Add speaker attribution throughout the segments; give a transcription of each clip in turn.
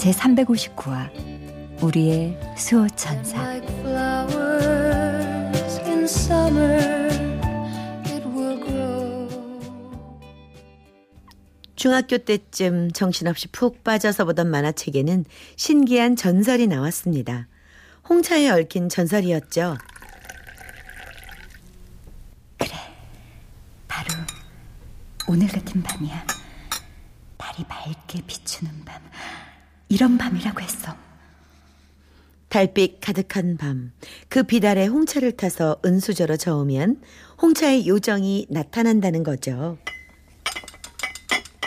Speaker 1: 제 359화 우리의 수호천사
Speaker 2: 중학교 때쯤 정신없이 푹 빠져서 보던 만화책에는 신기한 전설이 나왔습니다. 홍차에 얽힌 전설이었죠.
Speaker 1: 그래 바로 오늘 같은 밤이야 달이 맑게 비추는 밤 이런 밤이라고 했어.
Speaker 2: 달빛 가득한 밤, 그 비달에 홍차를 타서 은수저로 저으면 홍차의 요정이 나타난다는 거죠.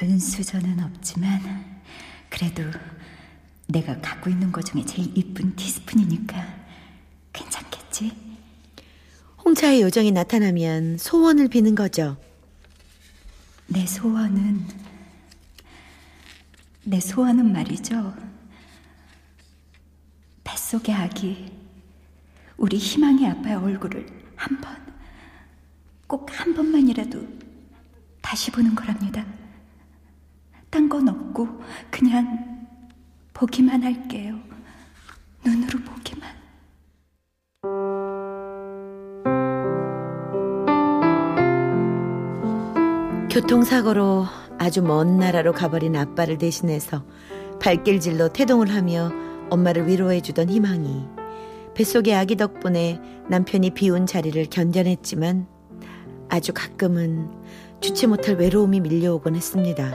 Speaker 1: 은수저는 없지만 그래도 내가 갖고 있는 것 중에 제일 이쁜 티스푼이니까 괜찮겠지?
Speaker 2: 홍차의 요정이 나타나면 소원을 비는 거죠.
Speaker 1: 내 소원은 내 소원은 말이죠. 뱃속의 아기, 우리 희망의 아빠의 얼굴을 한 번, 꼭 한 번만이라도 다시 보는 거랍니다. 딴 건 없고 그냥 보기만 할게요. 눈으로 보기만.
Speaker 2: 교통사고로 아주 먼 나라로 가버린 아빠를 대신해서 발길질로 태동을 하며 엄마를 위로해주던 희망이 뱃속의 아기 덕분에 남편이 비운 자리를 견뎌냈지만 아주 가끔은 주체 못할 외로움이 밀려오곤 했습니다.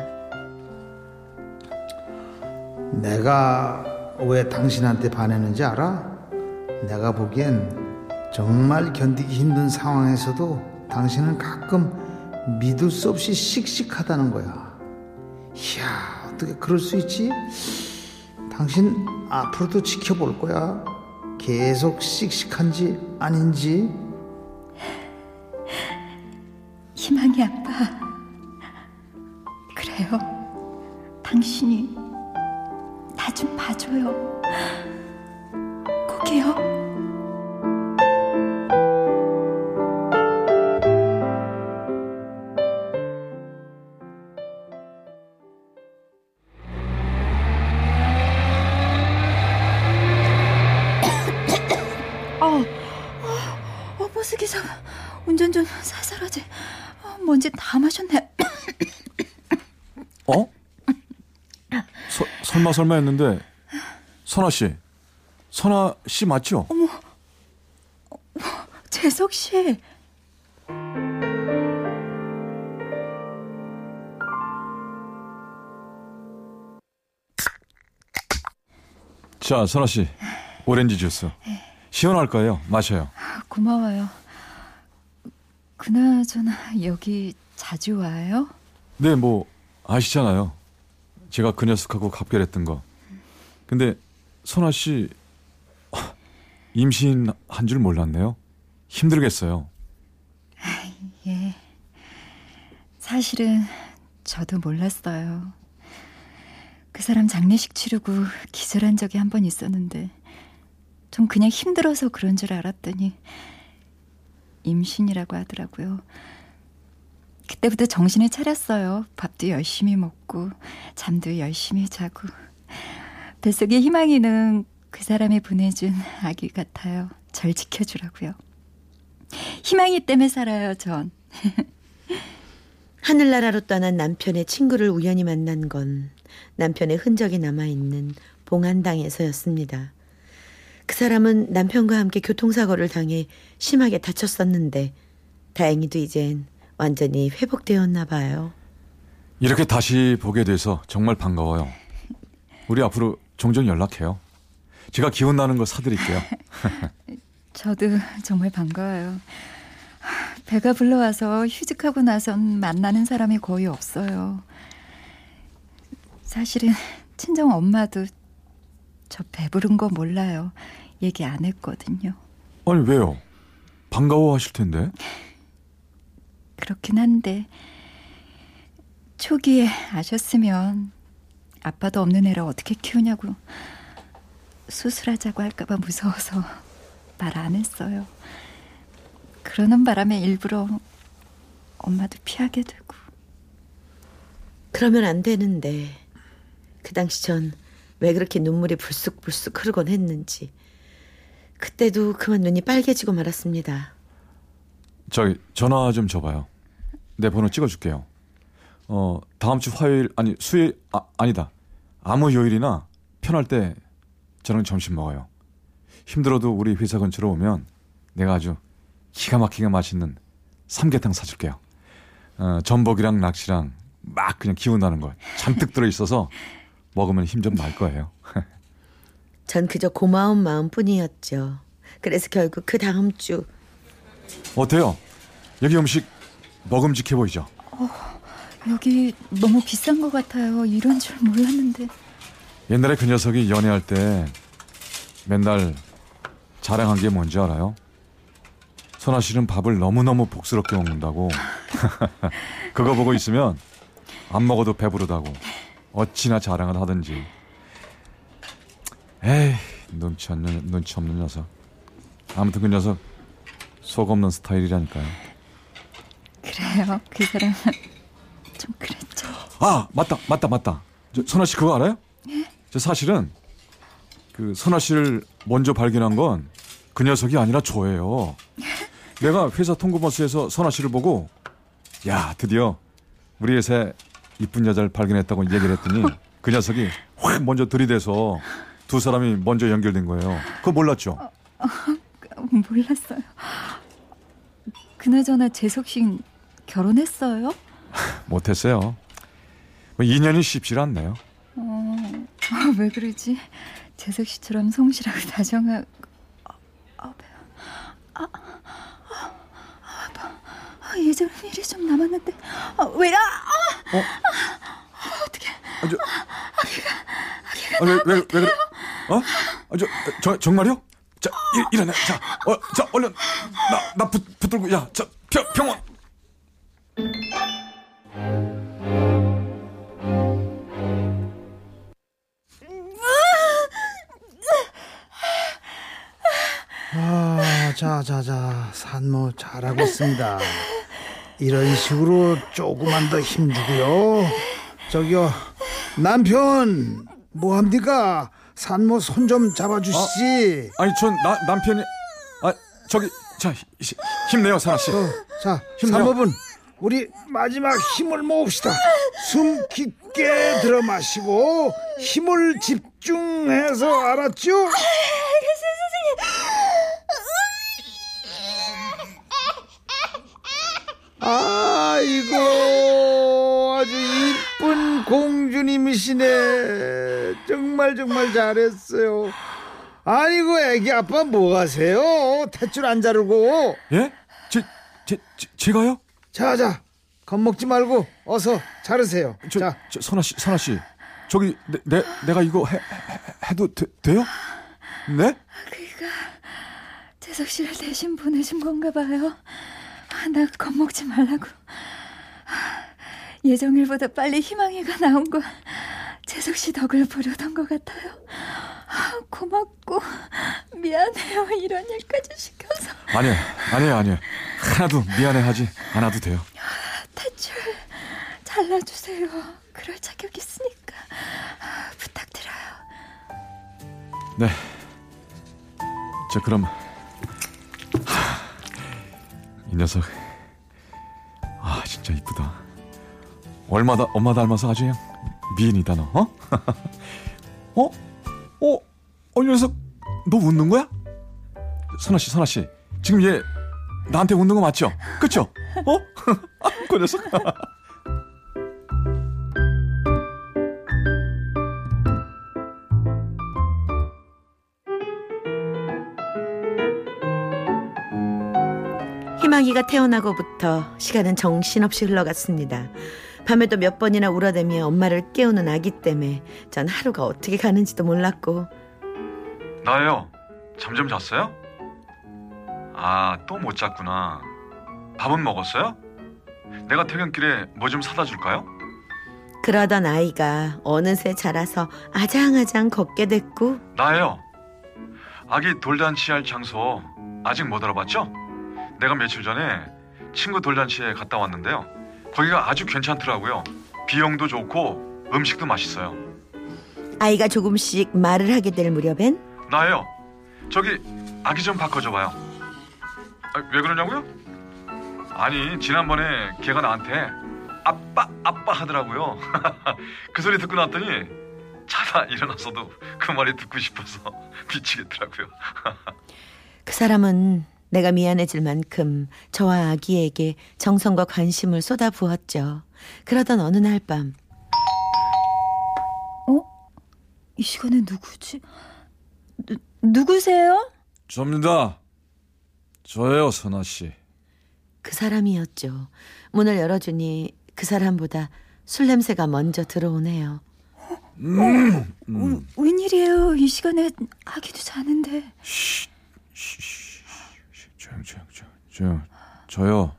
Speaker 3: 내가 왜 당신한테 반했는지 알아? 내가 보기엔 정말 견디기 힘든 상황에서도 당신은 가끔 믿을 수 없이 씩씩하다는 거야. 이야, 어떻게 그럴 수 있지? 당신 앞으로도 지켜볼 거야. 계속 씩씩한지 아닌지.
Speaker 1: 희망이 아빠. 그래요. 당신이 나 좀 봐줘요. 꼭이요. 살살하지. 어, 먼지 다 마셨네.
Speaker 4: 어? 서, 설마 설마 했는데 선아 씨 선아 씨 맞죠?
Speaker 1: 재석 씨.
Speaker 4: 자 선아 씨 오렌지 주스 시원할 거예요 마셔요
Speaker 1: 고마워요. 그나저나 여기 자주 와요?
Speaker 4: 네 뭐 아시잖아요 제가 그 녀석하고 갑결했던 거 근데 선아 씨 임신한 줄 몰랐네요 힘들겠어요
Speaker 1: 예. 사실은 저도 몰랐어요. 그 사람 장례식 치르고 기절한 적이 한 번 있었는데 전 그냥 힘들어서 그런 줄 알았더니 임신이라고 하더라고요. 그때부터 정신을 차렸어요. 밥도 열심히 먹고 잠도 열심히 자고 뱃속의 희망이는 그 사람이 보내준 아기 같아요. 절 지켜주라고요. 희망이 때문에 살아요, 전.
Speaker 2: 하늘나라로 떠난 남편의 친구를 우연히 만난 건 남편의 흔적이 남아있는 봉안당에서였습니다. 그 사람은 남편과 함께 교통사고를 당해 심하게 다쳤었는데 다행히도 이젠 완전히 회복되었나 봐요.
Speaker 4: 이렇게 다시 보게 돼서 정말 반가워요 우리 앞으로 종종 연락해요 제가 기운 나는 거 사드릴게요
Speaker 1: 저도 정말 반가워요. 배가 불러와서 휴직하고 나선 만나는 사람이 거의 없어요. 사실은 친정 엄마도 저 배부른 거 몰라요. 얘기 안 했거든요.
Speaker 4: 아니 왜요? 반가워하실 텐데.
Speaker 1: 그렇긴 한데 초기에 아셨으면 아빠도 없는 애를 어떻게 키우냐고 수술하자고 할까봐 무서워서 말 안 했어요. 그러는 바람에 일부러 엄마도 피하게 되고.
Speaker 2: 그러면 안 되는데 그 당시 전 왜 그렇게 눈물이 불쑥불쑥 흐르곤 했는지 그때도 그만 눈이 빨개지고 말았습니다.
Speaker 4: 저기 전화 좀 줘봐요. 내 번호 찍어줄게요. 어 다음 주 화요일 아니 수요일 아 아니다 아무 요일이나 편할 때 저는 점심 먹어요. 힘들어도 우리 회사 근처로 오면 내가 아주 기가 막히게 맛있는 삼계탕 사줄게요. 어, 전복이랑 낚시랑 막 그냥 기운 나는 거 잔뜩 들어 있어서 먹으면 힘 좀 날 거예요.
Speaker 2: 전 그저 고마운 마음뿐이었죠. 그래서 결국 그 다음 주
Speaker 4: 어때요? 여기 음식 먹음직해 보이죠?
Speaker 1: 여기 너무 비싼 것 같아요. 이런 줄 몰랐는데.
Speaker 4: 옛날에 그 녀석이 연애할 때 맨날 자랑한 게 뭔지 알아요? 선아 씨는 밥을 너무너무 복스럽게 먹는다고. 그거 보고 있으면 안 먹어도 배부르다고. 어찌나 자랑을 하든지. 에이, 눈치 없는, 눈치 없는 녀석. 아무튼 그 녀석 속 없는 스타일이라니까요.
Speaker 1: 그래요. 그 사람은 좀 그랬죠.
Speaker 4: 아 맞다 맞다 맞다 저, 선아 씨 그거 알아요? 저 사실은 그 선아 씨를 먼저 발견한 건 그 녀석이 아니라 저예요. 내가 회사 통고버스에서 선아 씨를 보고 야 드디어 우리 회사에 이쁜 여자를 발견했다고 얘기를 했더니 그 녀석이 확 먼저 들이대서 두 사람이 먼저 연결된 거예요. 그거 몰랐죠?
Speaker 1: 몰랐어요. 그나저나 재석 씨 결혼했어요?
Speaker 4: 못했어요. 뭐 인연이 쉽질 않네요.
Speaker 1: 어, 아, 왜 그러지? 재석 씨처럼 성실하고 다정하고 아, 아, 배야. 아, 아, 아, 아, 아, 예전엔 일이 좀 남았는데 아, 왜라? 아,
Speaker 4: 어?
Speaker 1: 어떻게?
Speaker 4: 아, 저, 아, 왜, 왜, 왜 그래? 어? 아, 저, 저, 정말요? 자, 일, 일어나. 자, 어, 자, 얼른. 나, 나 붙, 붙들고, 야, 자, 병, 병원.
Speaker 3: 아, 자, 자, 자, 산모 잘하고 있습니다. 이런 식으로 조금만 더 힘주고요. 저기요, 남편, 뭐합니까? 산모 손 좀 잡아주시지.
Speaker 4: 아니, 전, 나, 남편이, 아, 저기, 자, 히- 힘내요, 사나 씨.
Speaker 3: 어, 자,
Speaker 4: 힘내요.
Speaker 3: 산모분, 우리 마지막 힘을 모읍시다. 숨 깊게 들어 마시고, 힘을 집중해서, 알았죠? 아이고 아주 이쁜 공주님이시네 정말 정말 잘했어요 아이고 애기 아빠 뭐 하세요 탯줄 안 자르고
Speaker 4: 예? 제, 제, 제, 제가요?
Speaker 3: 자자 겁먹지 말고 어서 자르세요
Speaker 4: 저,
Speaker 3: 자
Speaker 4: 저, 선아씨, 선아씨. 저기, 내, 내, 내가 이거 해, 해, 해도 돼, 돼요? 네?
Speaker 1: 재석 씨를 대신 보내준 건가 봐요. 아, 나 겁먹지 말라고. 아, 예정일보다 빨리 희망이가 나온 거 재석 씨 덕을 보려던 것 같아요. 아, 고맙고 미안해요. 이런 일까지 시켜서.
Speaker 4: 아니에요, 아니에요, 아니에요. 하나도 미안해하지 않아도 돼요.
Speaker 1: 대출 잘라주세요. 그럴 자격 있으니까 아, 부탁드려요.
Speaker 4: 네. 저 그럼 녀석 아 진짜 이쁘다. 얼마다 엄마 닮아서 아주 그냥 미인이다 너. 어? 어? 어? 어, 이 녀석 너 웃는 거야? 선아 씨, 선아 씨. 지금 얘 나한테 웃는 거 맞죠? 그쵸? 어? 아, 그 녀석.
Speaker 2: 희망이가 태어나고부터 시간은 정신없이 흘러갔습니다. 밤에도 몇 번이나 울어대며 엄마를 깨우는 아기 때문에 전 하루가 어떻게 가는지도 몰랐고
Speaker 4: 나예요. 잠 좀 잤어요? 아, 또 못 잤구나. 밥은 먹었어요? 내가 퇴근길에 뭐 좀 사다 줄까요?
Speaker 2: 그러던 아이가 어느새 자라서 아장아장 걷게 됐고
Speaker 4: 나예요. 아기 돌잔치 할 장소 아직 못 알아봤죠? 내가 며칠 전에 친구 돌잔치에 갔다 왔는데요. 거기가 아주 괜찮더라고요. 비용도 좋고 음식도 맛있어요.
Speaker 2: 아이가 조금씩 말을 하게 될 무렵엔
Speaker 4: 나예요. 저기 아기 좀 바꿔줘 봐요. 아, 왜 그러냐고요? 아니 지난번에 걔가 나한테 아빠 아빠 하더라고요. 그 소리 듣고 났더니 자다 일어났어도 그 말이 듣고 싶어서 미치겠더라고요.
Speaker 2: 그 사람은 내가 미안해질 만큼 저와 아기에게 정성과 관심을 쏟아부었죠. 그러던 어느
Speaker 1: 날밤이 시간에 누구지? 누, 누구세요?
Speaker 4: 접니다. 저예요, 선아 씨.
Speaker 2: 그 사람이었죠. 문을 열어주니 그 사람보다 술 냄새가 먼저 들어오네요.
Speaker 4: 음.
Speaker 1: 어, 웬일이에요? 이 시간에 아기도 자는데.
Speaker 4: 조용, 조용, 조용. 조용. 저요.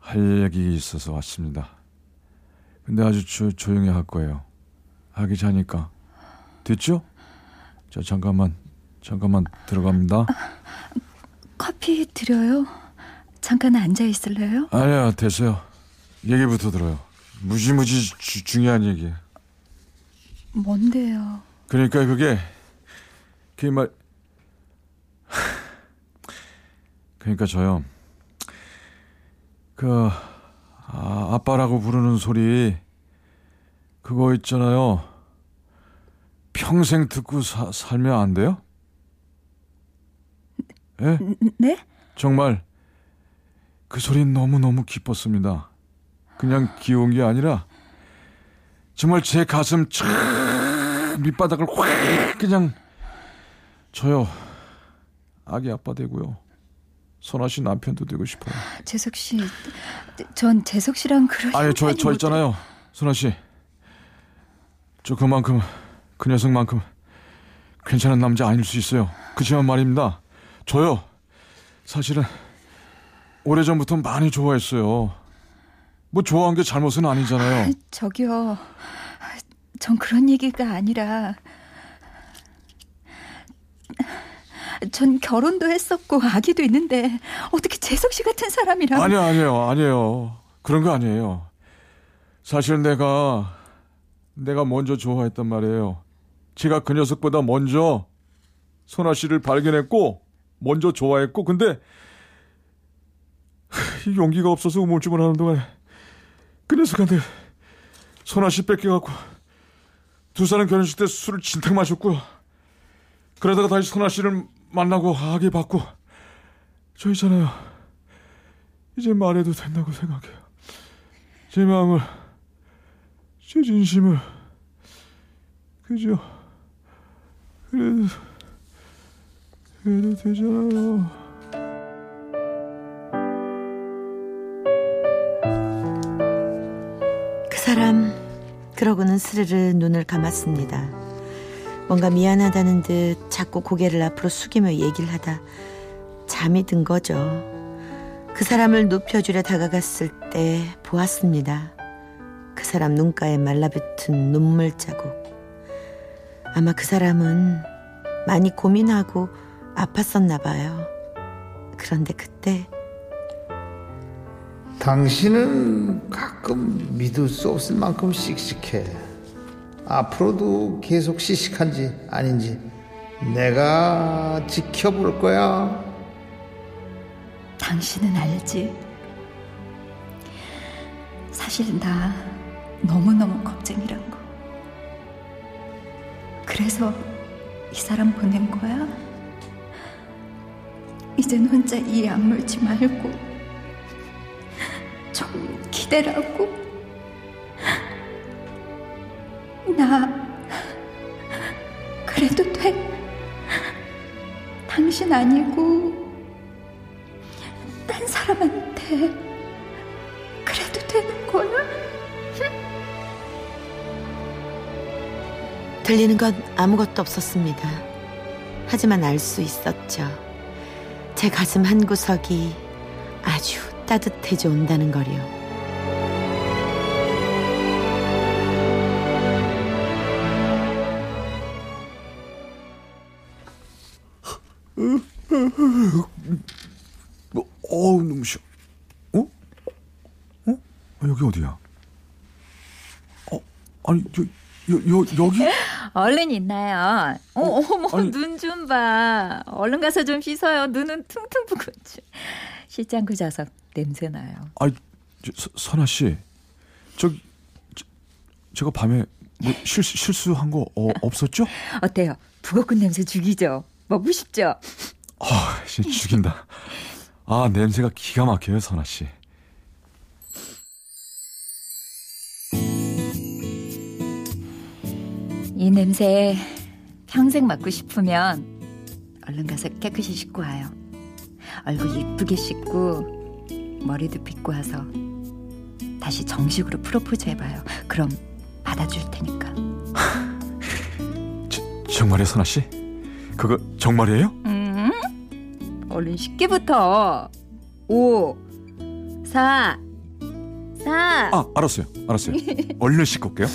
Speaker 4: 할 얘기 있어서 왔습니다. 근데 아주 조, 조용히 할 거예요. 하기 자니까. 됐죠? 자, 잠깐만, 잠깐만 들어갑니다.
Speaker 1: 커피 드려요? 잠깐 앉아 있을래요?
Speaker 4: 아니야, 됐어요. 얘기부터 들어요. 무지무지 주- 중요한 얘기.
Speaker 1: 뭔데요?
Speaker 4: 그러니까 그게 그 말. 그러니까 저요. 그 아, 아빠라고 부르는 소리 그거 있잖아요. 평생 듣고 사- 살면 안 돼요? 예?
Speaker 1: 네?
Speaker 4: 정말 그 소린 너무너무 기뻤습니다. 그냥 귀여운 게 아니라 정말 제 가슴 촤 밑바닥을 확 그냥 저요 아기 아빠 되고요. 선아 씨 남편도 되고 싶어요.
Speaker 1: 재석 씨, 전 재석 씨랑 그런
Speaker 4: 아니 저
Speaker 1: 형편이
Speaker 4: 저
Speaker 1: 못-
Speaker 4: 있잖아요. 선아 씨. 저 그만큼 그 녀석만큼 괜찮은 남자 아닐 수 있어요. 그지만 말입니다. 저요. 사실은 오래전부터 많이 좋아했어요. 뭐 좋아한 게 잘못은 아니잖아요.
Speaker 1: 저기요, 전 그런 얘기가 아니라 전 결혼도 했었고 아기도 있는데 어떻게 재석 씨 같은 사람이랑
Speaker 4: 아니요, 아니에요, 아니에요. 그런 거 아니에요. 사실 내가, 내가 먼저 좋아했단 말이에요. 제가 그 녀석보다 먼저 선아 씨를 발견했고, 먼저 좋아했고, 근데, 이 용기가 없어서 우물쭈물 하는 동안, 그 녀석한테 선아 씨 뺏겨갖고, 두 사람 결혼식 때 술을 진탕 마셨고요. 그러다가 다시 선아 씨를 만나고 아기 받고, 저 있잖아요. 이제 말해도 된다고 생각해요. 제 마음을, 제 진심을, 그죠? 그래도, 그래도 되잖아요.
Speaker 2: 그 사람 그러고는 스르르 눈을 감았습니다. 뭔가 미안하다는 듯 자꾸 고개를 앞으로 숙이며 얘기를 하다 잠이 든 거죠. 그 사람을 눕혀주려 다가갔을 때 보았습니다. 그 사람 눈가에 말라붙은 눈물 자국. 아마 그 사람은 많이 고민하고 아팠었나 봐요. 그런데 그때
Speaker 3: 당신은 가끔 믿을 수 없을 만큼 씩씩해. 앞으로도 계속 시식한지 아닌지 내가 지켜볼 거야.
Speaker 1: 당신은 알지? 사실 나 너무너무 겁쟁이란 거. 그래서 이 사람 보낸 거야? 이젠 혼자 이 악물지 말고 좀 기대라고. 당신 아니고 딴 사람한테 그래도 되는 거야?
Speaker 2: 들리는 건 아무것도 없었습니다. 하지만 알 수 있었죠. 제 가슴 한 구석이 아주 따뜻해져 온다는 거요.
Speaker 4: 여기 어디야? 어, 아니, 여, 여, 여, 여기?
Speaker 1: 얼른 있나요? 어, 어머,
Speaker 4: 아니.
Speaker 1: 눈좀 봐. 얼른 가서 좀 씻어요. 눈은 퉁퉁 부고. 실장 그 자석 냄새 나요.
Speaker 4: 저, 서, 선아 씨. 저, 저, 제가 밤에 뭐 실, 실수한 거 어, 없었죠?
Speaker 1: 어때요? 북어꾼 냄새 죽이죠? 먹고 싶죠?
Speaker 4: 아, 진짜 죽인다. 아, 냄새가 기가 막혀요, 선아 씨.
Speaker 1: 이 냄새 평생 맡고 싶으면 얼른 가서 깨끗이 씻고 와요. 얼굴 예쁘게 씻고 머리도 빗고 와서 다시 정식으로 프로포즈 해봐요. 그럼 받아줄 테니까.
Speaker 4: 저, 정말이에요, 선아 씨? 그거 정말이에요?
Speaker 1: 음? 얼른 씻기부터. 5, 4, 4.
Speaker 4: 아, 알았어요. 알았어요. 얼른 씻고 올게요.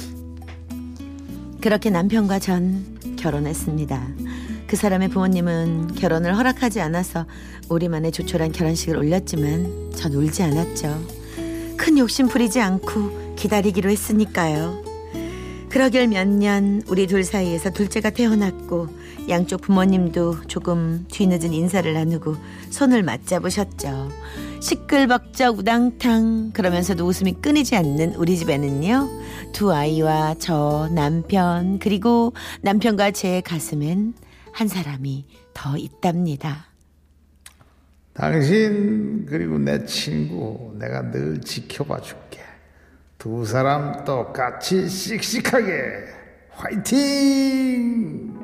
Speaker 2: 그렇게 남편과 전 결혼했습니다. 그 사람의 부모님은 결혼을 허락하지 않아서 우리만의 조촐한 결혼식을 올렸지만 전 울지 않았죠. 큰 욕심 부리지 않고 기다리기로 했으니까요. 그러길 몇 년 우리 둘 사이에서 둘째가 태어났고 양쪽 부모님도 조금 뒤늦은 인사를 나누고 손을 맞잡으셨죠. 시끌벅적 우당탕 그러면서도 웃음이 끊이지 않는 우리 집에는요. 두 아이와 저 남편 그리고 남편과 제 가슴엔 한 사람이 더 있답니다.
Speaker 3: 당신 그리고 내 친구 내가 늘 지켜봐 줄게. 두 사람 똑같이 씩씩하게 화이팅!